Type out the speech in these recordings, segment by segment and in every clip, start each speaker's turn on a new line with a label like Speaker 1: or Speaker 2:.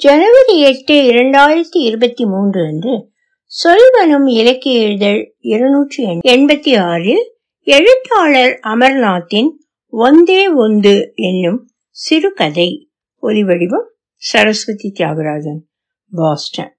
Speaker 1: ஜனவரி எட்டு இரண்டாயிரத்தி இருபத்தி மூன்று அன்று சொல்வனும் இலக்கிய இதழ் இருநூற்றி எண்பத்தி ஆறில் எழுத்தாளர் அமர்நாத்தின் ஒந்தே ஒந்து என்னும் சிறுகதை. ஒலிவடிவம் சரஸ்வதி தியாகராஜன் பாஸ்டன்.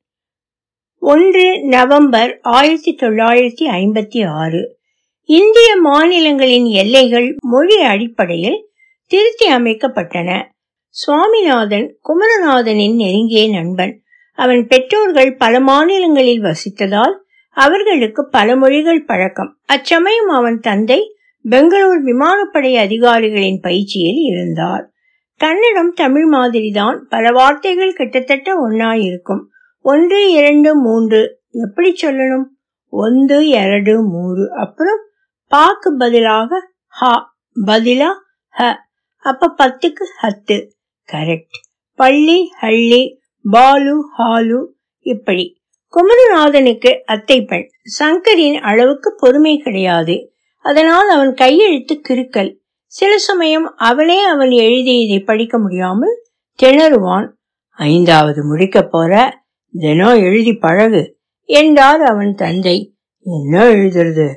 Speaker 1: ஒன்று நவம்பர் ஆயிரத்தி தொள்ளாயிரத்தி ஐம்பத்தி ஆறு. இந்திய மாநிலங்களின் எல்லைகள் மொழி அடிப்படையில் திருத்தி அமைக்கப்பட்டன. சுவாமிநாதன் குமரநாதனின் நெருங்கிய நண்பன். அவன் பெற்றோர்கள் பல மாநிலங்களில் வசித்ததால் அவர்களுக்கு பல மொழிகள் பழக்கம். அச்சமயம் அவன் தந்தை பெங்களூர் விமானப்படை அதிகாரிகளின் பயிற்சியில் இருந்தார். கன்னடம் தமிழ் மாதிரிதான் பல வார்த்தைகள் கிட்டத்தட்ட ஒன்னாயிருக்கும். ஒன்று இரண்டு மூன்று எப்படி சொல்லணும்? ஒன்று இரண்டு மூன்று அப்புறம் பாக்கு பதிலாக ஹா பதிலா ஹ அப்ப பத்துக்கு ஹத்து. கரெக்ட் பள்ளி ஹள்ளி பாலு ஹாலு இப்படி. குமரநாதனுக்கு அத்தை பெண் சங்கரின் அளவுக்கு பொறுமை கிடையாது. அதனால் அவன் கையெழுத்து கிறுக்கல். சில சமயம் அவளே அவன் எழுதியதை படிக்க முடியாமல் திணறுவான். ஐந்தாவது முடிக்க போற தினம் எழுதி பழகு என்றார் அவன் தந்தை. என்ன எழுதுறது?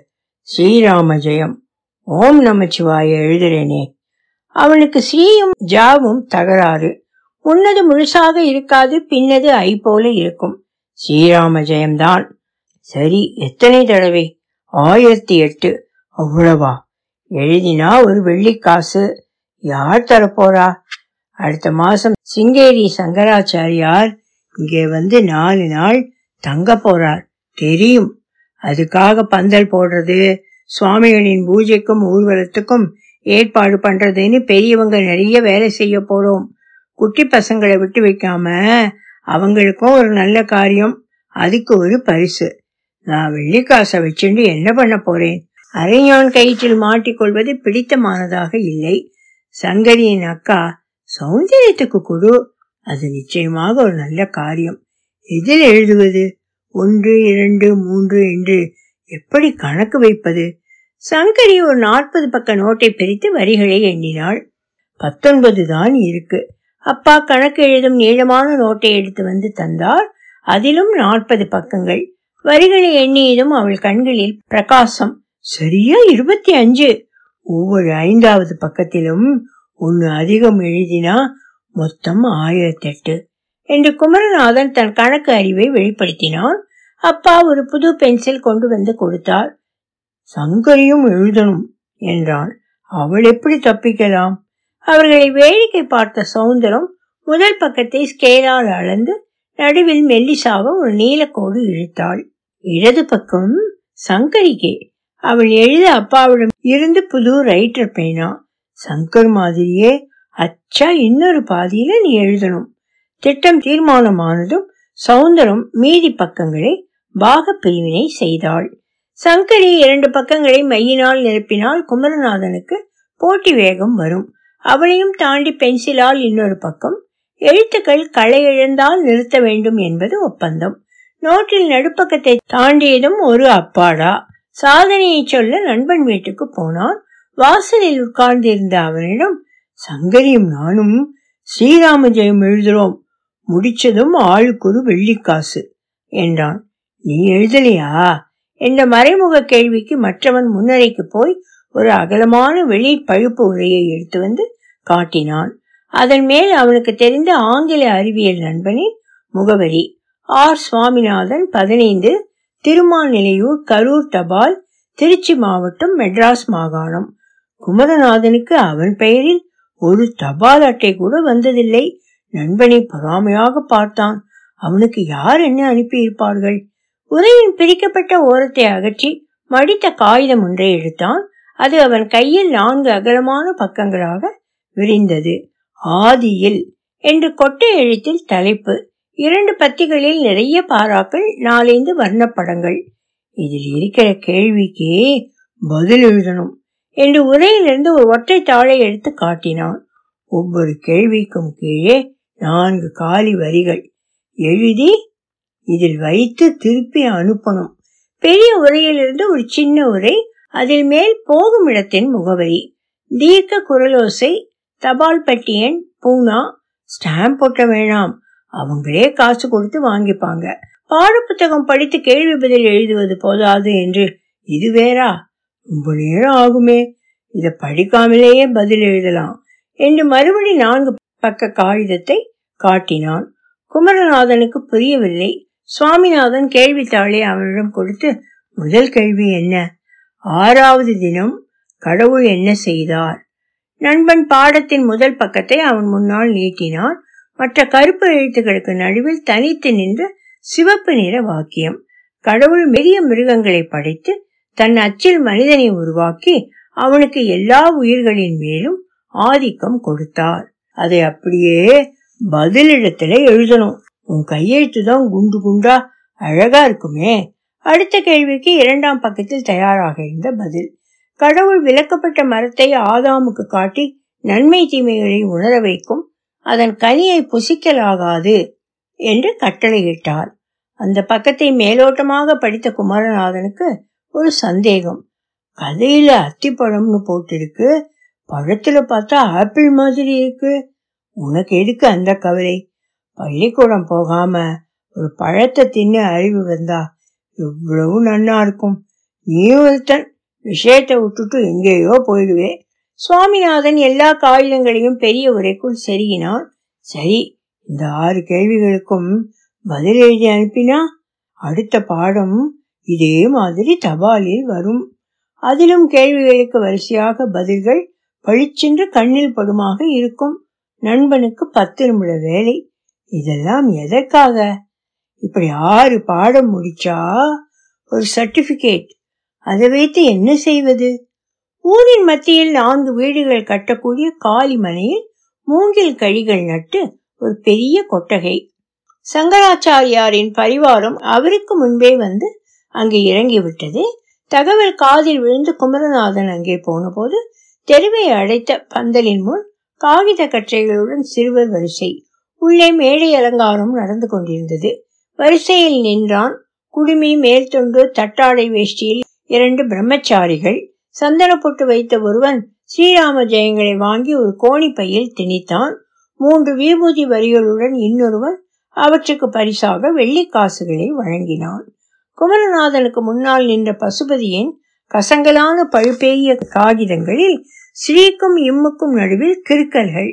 Speaker 1: ஸ்ரீராம ஜெயம். ஓம் நமச்சிவாய எழுதுறேனே. அவனுக்கு ஸ்ரீயும் ஜாவும் தகராறு. முன்னது முழுசாக இருக்காது பின்னது ஐ போல இருக்கும். ஸ்ரீராம ஜெயம்தான். சரி எத்தனை தடவை? ஆயிரத்தி எட்டு. அவ்வளவா? எழுதினா ஒரு வெள்ளிக்காசு யார் தரப்போறா? அடுத்த மாசம் சிங்கேரி சங்கராச்சாரியார் இங்கே வந்து நாலு நாள் தங்க போறார். தெரியும். அதுக்காக பந்தல் போடுறது சுவாமிகளின் பூஜைக்கும் ஊர்வலத்துக்கும் ஏற்பாடு பண்றதுன்னு பெரியவங்க நிறைய வேலை செய்ய போறோம். குட்டி பசங்களை விட்டு வைக்காம அவங்களுக்கும் ஒரு நல்ல காரியம். அதுக்கு ஒரு பரிசு. நான் வெள்ளிக்காசை வச்சுட்டு என்ன பண்ண போறேன்? அரையான் கயிற்றில் மாட்டிக்கொள்வது பிடித்தமானதாக இல்லை. சங்கரியின் அக்கா சௌந்தரியத்துக்கு கொடு. அது நிச்சயமாக ஒரு நல்ல காரியம். எதில் எழுதுவது? ஒன்று இரண்டு மூன்று என்று எப்படி கணக்கு வைப்பது? சங்கரி ஒரு நாற்பது பக்க நோட்டை பிரித்து வரிகளை எண்ணினாள். பத்தொன்பது தான் இருக்கு. அப்பா கணக்கு எழுதும் நீளமான நோட்டை எடுத்து வந்து தந்தார். அதிலும் நாற்பது பக்கங்கள். வரிகளை எண்ணியதும் அவள் கண்களில் பிரகாசம். சரியா இருபத்தி அஞ்சு. ஒவ்வொரு ஐந்தாவது பக்கத்திலும் ஒன்னு அதிகம் எழுதினா மொத்தம் ஆயிரத்தி எட்டு என்று குமரநாதன் தன் கணக்கு அறிவை வெளிப்படுத்தினான். அப்பா ஒரு புது பென்சில் கொண்டு வந்து கொடுத்தார். சங்கரியும் எழுதணும் என்றாள். அவள் எப்படி தப்பிக்கலாம்? அவர்களை வேடிக்கை பார்த்த சௌந்தரம் முதல் பக்கத்தை ஸ்கேலால் அளந்து நடுவில் மெல்லிசாக ஒரு நீலக்கோடு இழுத்தாள். இடது பக்கம் சங்கரிக்கே அவள் எழுத அப்பாவிடம் இருந்து புது ரைட்டர் பேனா. சங்கர் மாதிரியே அச்சா இன்னொரு பாதியில நீ எழுதணும். திட்டம் தீர்மானமானதும் சௌந்தரம் மீதி பக்கங்களை பாக பிரிவினை செய்தாள். சங்கரி இரண்டு பக்கங்களை மையினால் நிரப்பினால் குமரநாதனுக்கு போட்டி வேகம் வரும். அவளையும் தாண்டி பென்சிலால் இன்னொரு பக்கம். எழுத்துக்கள் களை இழந்தால் நிறுத்த வேண்டும் என்பது ஒப்பந்தம். நோட்டில் நடுப்பக்கத்தை தாண்டியதும் ஒரு அப்பாடா. சாதனையை சொல்ல நண்பன் வீட்டுக்கு போனான். வாசலில் உட்கார்ந்திருந்த அவனிடம் சங்கரியும் நானும் ஸ்ரீராம ஜெயம் எழுதுறோம். முடிச்சதும் ஆளுக்கு ஒரு வெள்ளிக்காசு என்றான். நீ எழுதலையா? இந்த மறைமுக கேள்விக்கு மற்றவன் முன்னரைக்கு போய் ஒரு அகலமான வெளி பழுப்பு உரையை எடுத்து வந்து காட்டினான். அதன் மேல் அவனுக்கு தெரிந்த ஆங்கில அறிவியல் நண்பனின் முகவரி ஆர். சுவாமிநாதன் பதினைந்து திருமாநிலையூர் கரூர் தபால் திருச்சி மாவட்டம் மெட்ராஸ் மாகாணம். குமரநாதனுக்கு அவன் பெயரில் ஒரு தபால் அட்டை கூட வந்ததில்லை. நண்பனை பொறாமையாக பார்த்தான். அவனுக்கு யார் என்ன அனுப்பியிருப்பார்கள்? உரையின் பிரிக்கப்பட்ட ஓரத்தை அகற்றி மடித்த காகிதம் ஒன்றை எடுத்தான். அது அவன் கையில் நான்கு அகலமான பக்கங்களாக விரிந்தது. ஆதியில் என்று கொட்டை எழுத்தில் தலைப்பு இரண்டு பத்திகளில் நிறைய பாராக்கள் நாலைந்து வர்ணப்படங்கள். இதில் இருக்கிற கேள்விக்கு பதில் எழுதணும் என்று உரையிலிருந்து ஒரு ஒற்றை தாளை எடுத்து காட்டினான். ஒவ்வொரு கேள்விக்கும் கீழே நான்கு காலி வரிகள். எழுதி இதில் வைத்து திருப்பி அனுப்பணும். பெரிய உரையிலிருந்து ஒரு சின்ன உரை அதில் மேல் போகும் இடத்தின் முகவரி. தீர்க்க குரலோசை தபால் பெட்டி எண் பூனா ஸ்டாம்ப் போட்ட வேணாம். அவங்களே காசு கொடுத்து வாங்கிப்பாங்க. பாடப்புத்தகம் படித்து கேள்வி பதில் எழுதுவது போதாது என்று இது வேறா? ரொம்ப நேரம் ஆகுமே. இதை படிக்காமலேயே பதில் எழுதலாம். என்று மறுபடி நான்கு பக்க காகிதத்தை காட்டினான். குமரநாதனுக்கு புரியவில்லை. சுவாமிநாதன் கேள்வித்தாளை அவனிடம் கொடுத்து முதல் கேள்வி என்ன? ஆறாவது தினம் கடவுள் என்ன செய்தார்? நண்பன் பாடத்தின் முதல் பக்கத்தை அவன் முன்னால் நீட்டினான். மற்ற கருப்பு எழுத்துக்களுக்கு நடுவில் தனித்து நின்ற சிவப்பு நிற வாக்கியம். கடவுள் மெரிய மிருகங்களை படைத்து தன் அச்சில் மனிதனை உருவாக்கி அவனுக்கு எல்லா உயிர்களின் மேலும் ஆதிக்கம் கொடுத்தார். அதை அப்படியே பதிலிடத்துல எழுதணும். உன் கையெழுத்து தான் குண்டு குண்டா அழகா இருக்குமே? அடுத்த கேள்விக்கு இரண்டாம் பக்கத்தில் தயாராக இருந்த பதில். கடவுள் விளக்கப்பட்ட மரத்தை ஆதாமுக்கு காட்டி நன்மை தீமைகளை உணர வைக்கும் அதன் கனியை புசிக்கலாகாது என்று கட்டளையிட்டார். அந்த பக்கத்தை மேலோட்டமாக படித்த குமாரநாதனுக்கு ஒரு சந்தேகம். கதையில அத்திப்பழம்னு போட்டிருக்கு பழத்துல பார்த்தா ஆப்பிள் மாதிரி இருக்கு. உனக்கு எதுக்கு அந்த கவலை? பள்ளிக்கூடம் போகாம ஒரு பழத்தை தின்னு அறிவு வந்தா எவ்வளவு நன்னா இருக்கும். நீ ஒருத்தன் விஷயத்தை விட்டுட்டு எங்கேயோ போயிடுவே. சுவாமிநாதன் எல்லா காகிதங்களையும் பெரிய உரைக்குள் செருகினான். சரி இந்த ஆறு கேள்விகளுக்கும் பதில் எழுதி அனுப்பினா அடுத்த பாடம் இதே மாதிரி தபாலில் வரும். அதிலும் கேள்விகளுக்கு வரிசையாக பதில்கள் பளிச்சென்று கண்ணில் படுமாக இருக்கும். நண்பனுக்கு பத்து நிமிட வேலை. இதெல்லாம் எதற்காக? இப்படி ஆறு பாடம் முடிச்சா ஒரு சர்டிபிகேட் அதை வைத்து என்ன செய்வது? ஊரின் மத்தியில் நான்கு வீடுகள் கட்டக்கூடிய காலி மனையில் மூங்கில் கழிகள் நட்டு ஒரு பெரிய கொட்டகை. சங்கராச்சாரியாரின் பரிவாரம் அவருக்கு முன்பே வந்து அங்கே இறங்கிவிட்டது. தகவல் காதில் விழுந்து குமரநாதன் அங்கே போனபோது தெருவை அடைத்த பந்தலின் முன் காகித கற்றைகளுடன் சிறுவர் வரிசை. உள்ளே மேடை அலங்காரம் நடந்து கொண்டிருந்தது. வரிசையில் நின்றான். குடுமி மேல்தொண்டு தட்டாடை வேஷ்டியில் இரண்டு பிரம்மச்சாரிகள். சந்தன பொட்டு வைத்த ஒருவன் ஸ்ரீராம ஜெயங்களை வாங்கி ஒரு கோணி பையில் திணித்தான். மூன்று விபூதி வரிகளுடன் இன்னொருவன் அவற்றுக்கு பரிசாக வெள்ளி காசுகளை வழங்கினான். குமரநாதனுக்கு முன்னால் நின்ற பசுபதியின் கசங்கலான பழுப்பேய காகிதங்களில் ஸ்ரீக்கும் இம்முக்கும் நடுவில் கிருக்கல்கள்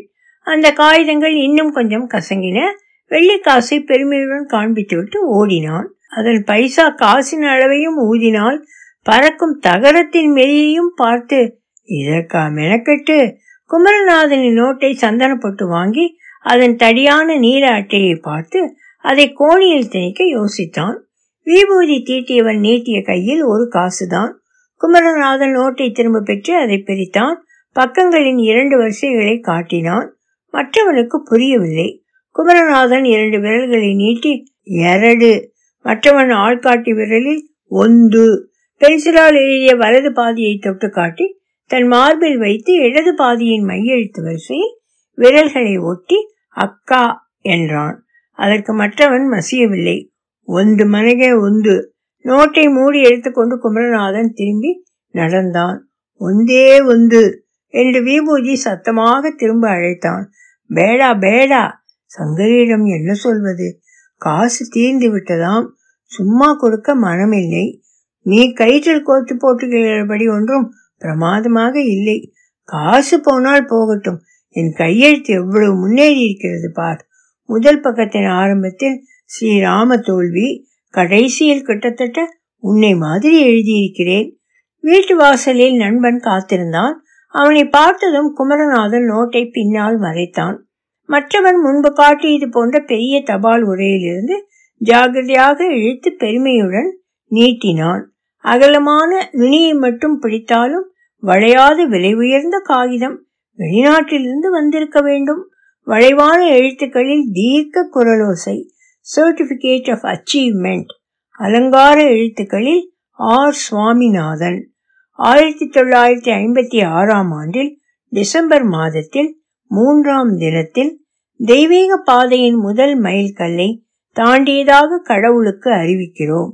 Speaker 1: அந்த காகிதங்கள் இன்னும் கொஞ்சம் கசங்கின. வெள்ளிக்காசை பெருமையுடன் காண்பித்துவிட்டு ஓடினான். அதன் பைசா காசின் அளவையும் ஊதினால் பறக்கும் தகரத்தின் மெலியையும் பார்த்து இதற்கா மெனக்கெட்டு? குமரநாதனின் நோட்டை சந்தனப்பட்டு வாங்கி அதன் தடியான நீல அட்டையை பார்த்து அதை கோணியில் திணிக்க யோசித்தான். விபூதி தீட்டியவன் நீட்டிய கையில் ஒரு காசுதான். குமரநாதன் நோட்டை திரும்ப பெற்று அதை பிரித்தான். பக்கங்களின் இரண்டு வரிசைகளை காட்டினான். மற்றவனுக்கு புரியவில்லை. குமரநாதன் இரண்டு விரல்களை நீட்டி எரடு மற்றவன் ஆள்காட்டி விரலில் ஒந்து. பென்சிலால் எழுதிய வலது பாதியை தொட்டு காட்டி தன் மார்பில் வைத்து இடது பாதியின் மையெழுத்து வரிசையில் விரல்களை ஒட்டி அக்கா என்றான். அதற்கு மற்றவன் மசியவில்லை. ஒன்று மனகே ஒன்று நோட்டை மூடி எடுத்துக்கொண்டு குமரநாதன் திரும்பி நடந்தான். ஒந்தே ஒன்று என்று விபூஜி சத்தமாக திரும்ப அழைத்தான். பேடா பேடா சங்கரியிடம் என்ன சொல்வது? காசு தீர்ந்து விட்டதாம். சும்மா கொடுக்க மனமில்லை. நீ கயிற்றில் கோத்து போட்டுகிறபடி ஒன்றும் பிரமாதமாக இல்லை. காசு போனால் போகட்டும். என் கையெழுத்து எவ்வளவு முன்னேறி இருக்கிறது பார். முதல் பக்கத்தின் ஆரம்பத்தில் ஸ்ரீராம தோல்வி கடைசியில் கிட்டத்தட்ட உன்னை மாதிரி எழுதியிருக்கிறேன். வீட்டு வாசலில் நண்பன் காத்திருந்தான். அவனை பார்த்ததும் குமரநாதன் நோட்டை பின்னால் மறைத்தான். மற்றவன் முன்பு காட்டியது போன்ற பெரிய தபால் உரையிலிருந்து ஜாகிரதையாக இழுத்து பெருமையுடன் நீட்டினான். அகலமான நுனியை மட்டும் பிடித்தாலும் வளையாத விலை உயர்ந்த காகிதம் வெளிநாட்டிலிருந்து வந்திருக்க வேண்டும். வளைவான எழுத்துக்களில் தீர்க்க குரலோசை சர்டிபிகேட் ஆஃப் அச்சீவ்மெண்ட் அலங்கார எழுத்துக்களில் ஆர். சுவாமிநாதன் ஆயிரத்தி தொள்ளாயிரத்தி ஐம்பத்தி ஆறாம் ஆண்டில் டிசம்பர் மாதத்தில் மூன்றாம் தினத்தில் தெய்வீக பாதையின் முதல் மைல் கல்லை தாண்டியதாக கடவுளுக்கு அறிவிக்கிறோம்.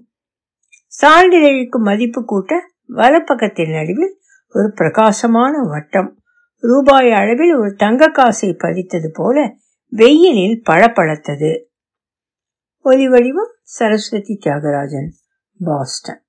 Speaker 1: சான்றிதழுக்கு மதிப்பு கூட்ட வலப்பக்கத்தின் நடுவில் ஒரு பிரகாசமான வட்டம். ரூபாய் அளவில் ஒரு தங்க காசை பதித்தது போல வெயிலில் பளபளத்தது ஒலி வடிவம் சரஸ்வதி தியாகராஜன் பாஸ்டன்.